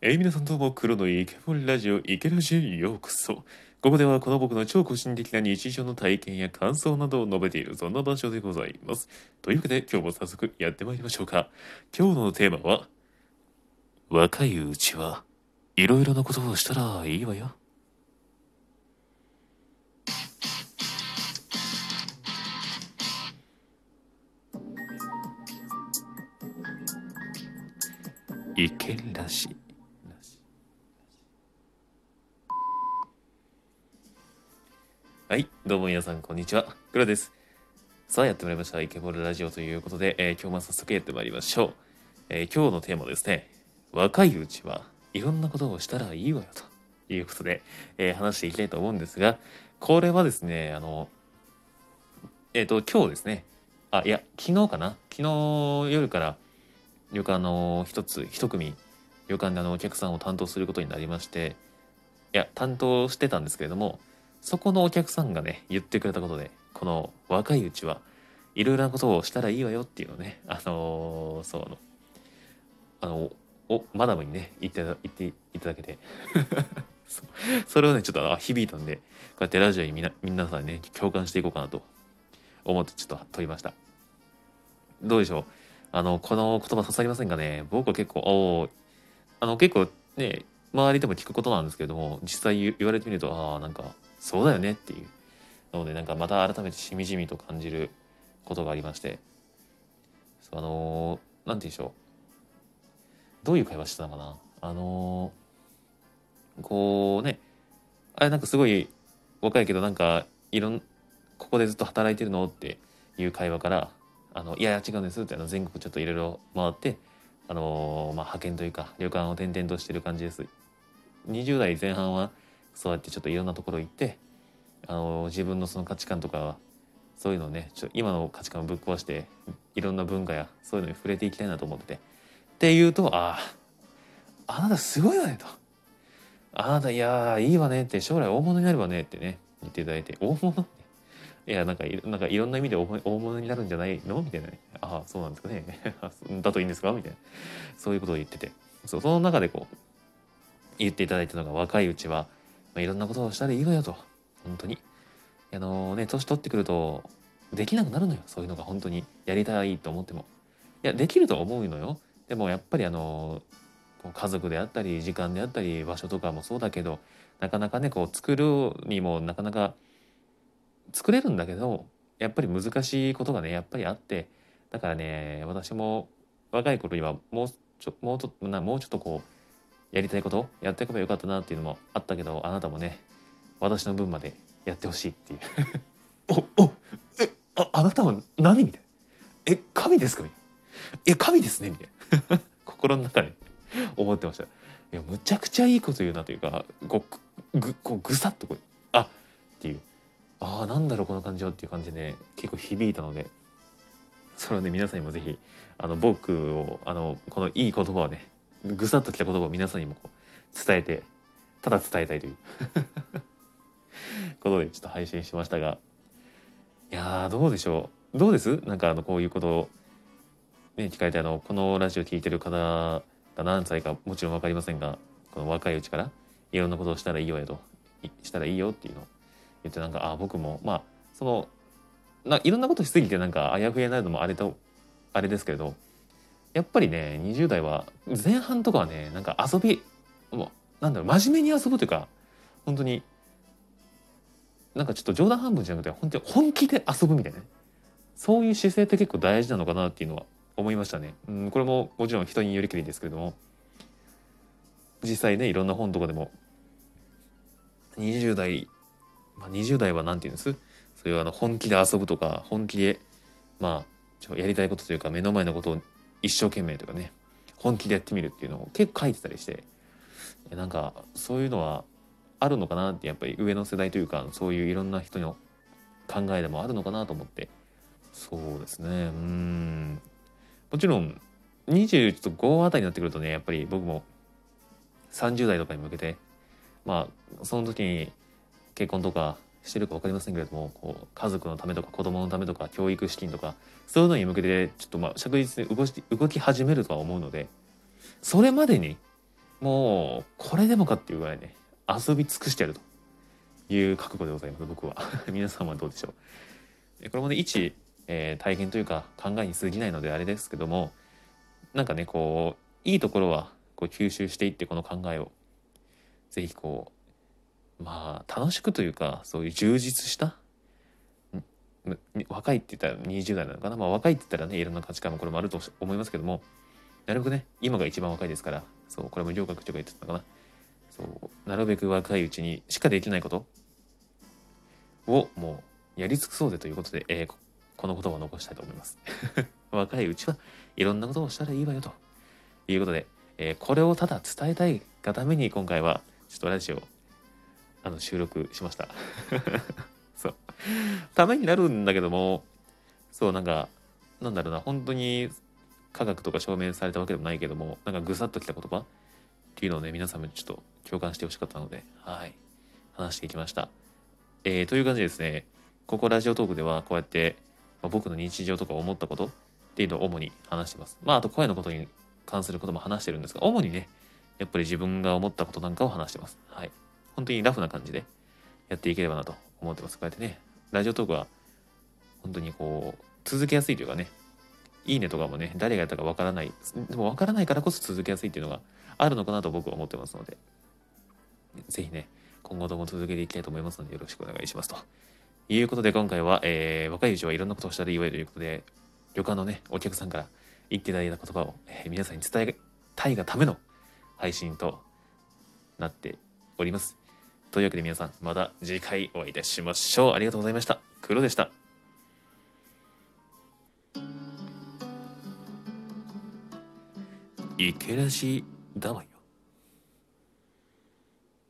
えー、皆さんどうも、黒のイケボンラジオ、イケラジへようこそ。ここではこの僕の超個人的な日常の体験や感想などを述べているそんな場所でございます。というわけで今日も早速やってまいりましょうか。今日のテーマは、若いうちはいろいろなことをしたらいいわよ。いけらし。はい、どうも皆さん、こんにちは。黒です。さあ、やってまいりました。イケボールラジオということで、えー今日も早速やってまいりましょう。えー今日のテーマですね、若いうちはいろんなことをしたらいいわよということで、えー話していきたいと思うんですが、これはですね、あの、えっ、と、今日ですね、あ、いや、昨日かな？昨日夜から旅館の一つ、一組、旅館であのお客さんを担当することになりまして、いや、担当してたんですけれども、そこのお客さんがね、言ってくれたことで、この若いうちはいろいろなことをしたらいいわよっていうのね、あのーそう、あの、あの、お、マダムにね、言って、言っていただけて、そそれをね、ちょっとあ響いたんで、こうやってラジオにみな、皆さんね、共感していこうかなと思ってちょっと撮りました。どうでしょう？あの、この言葉刺さりませんかね？僕は結構、おーあの、結構ね、周りでも聞くことなんですけれども、実際言われてみると、ああ、なんか、そうだよねっていうので、なんかまた改めてしみじみと感じることがありまして、あのーなんて言うんでしょう。どういう会話してたのかなあのーこうね、あれなんかすごい若いけどなんか、いろん、ここでずっと働いてるのっていう会話から、あの、いやいや違うんですってあの全国ちょっといろいろ回って、あのーまあ、派遣というか旅館を転々としてる感じです。20代前半はそうやってちょっといろんなところ行って、あの自分のその価値観とかそういうのをねちょ今の価値観をぶっ壊していろんな文化やそういうのに触れていきたいなと思ってて。っていうとあああなたすごいわねと。あなたいやいいわねって将来大物になるわねってね言っていただいて大物いやなんかなんかいろんな意味で大物大物になるんじゃないのみたいなね。ああそうなんですかね。だといいんですか？みたいな。そういうことを言ってて。そその中でこう言っていただいたのが若いうちは、まあ、いろんなことをしたらいいわよと。本当に。あのね年取ってくるとできなくなるのよ。そういうのが本当に。やりたいと思っても。いやできると思うのよ。でもやっぱりあの家族であったり時間であったり場所とかもそうだけどなかなかねこう作るにもなかなか作れるんだけどやっぱり難しいことがねやっぱりあって。だからね私も若い頃にはもうちょもうちょっともうちょっとこうやりたいことやっていけばよかったなっていうのもあったけどあなたもね私の分までやってほしいっていう。おおえああなたは何みたいな。え神ですかみたいな。え神ですねみたいな。心の中で思ってました。いやむちゃくちゃいいこと言うなというかこうぐこうぐさっとこうあっていう。ああなんだろうこの感情っていう感じでね結構響いたのでそれはね皆さんにもぜひあの僕をあのこのいい言葉をねぐさっときた言葉を皆さんにもこう伝えてただ伝えたいという。ことでちょっと配信しましたがいやーどうでしょう。どうです？なんかあのこういうことをね聞かれてあのこのラジオ聞いてる方が何歳かもちろん分かりませんがこの若いうちからいろんなことをしたらいいよやとしたらいいよっていうのを言ってなんかあ僕もまあそのないろんなことしすぎてなんかあやふやになるのもあれとあれですけれどやっぱりね20代は前半とかはねなんか遊びもうなんだろう真面目に遊ぶというか本当になんかちょっと冗談半分じゃなくて本当に本気で遊ぶみたいなね。そういう姿勢って結構大事なのかなっていうのは思いましたね。うん、これももちろん人によりきりですけれども。実際ねいろんな本とかでも20代、まあ、20代は何て言うんです？そういうあの本気で遊ぶとか本気でまあちょやりたいことというか目の前のことを一生懸命とかね本気でやってみるっていうのを結構書いてたりしてなんかそういうのはあるのかなってやっぱり上の世代というかそういういろんな人の考えでもあるのかなと思って。そうですね。うん。もちろん25あたりになってくるとねやっぱり僕も30代とかに向けてまあその時に結婚とかしてるか分かりませんけれどもこう家族のためとか子供のためとか教育資金とかそういうのに向けてちょっとまあ着実に動き動き始めるとは思うのでそれまでにもうこれでもかっていうぐらいね遊び尽くしてやるという覚悟でございます僕は。皆さんはどうでしょう。これもね一、えー、体験というか考えに過ぎないのであれですけどもなんかねこういいところはこう吸収していってこの考えをぜひこうまあ楽しくというかそういう充実した若いって言ったら20代なのかな？まあ若いって言ったらねいろんな価値観もこれもあると思いますけどもなるべくね今が一番若いですからそうこれも両学長が言ってたのかな？そうなるべく若いうちにしかできないことをもうやり尽くそうぜということで、えー、この言葉を残したいと思います。若いうちはいろんなことをしたらいいわよということで、えー、これをただ伝えたいがために今回はちょっとラジオあの収録しました。そう。ためになるんだけどもそうなんかなんだろうな本当に科学とか証明されたわけでもないけどもなんかぐさっときた言葉っていうのをね皆さんもちょっと共感してほしかったのではい。話していきました。えー、という感じでですねここラジオトークではこうやって、まあ、僕の日常とか思ったことっていうのを主に話してます。まああと声のことに関することも話してるんですが主にねやっぱり自分が思ったことなんかを話してます。はい。本当にラフな感じでやっていければなと思ってますこうやってねラジオトークは本当にこう続けやすいというかねいいねとかもね、誰がやったかわからない。でもわからないからこそ続けやすいっていうのがあるのかなと僕は思ってますので、ぜひね、今後とも続けていきたいと思いますのでよろしくお願いしますと。いうことで今回は、えー、若いうちはいろんなことをしたらいいわよということで、旅館のね、お客さんから言っていただいた言葉を、えー、皆さんに伝えたいがための配信となっております。というわけで皆さん、また次回お会いいたしましょう。ありがとうございました。黒でした。池ラジだわい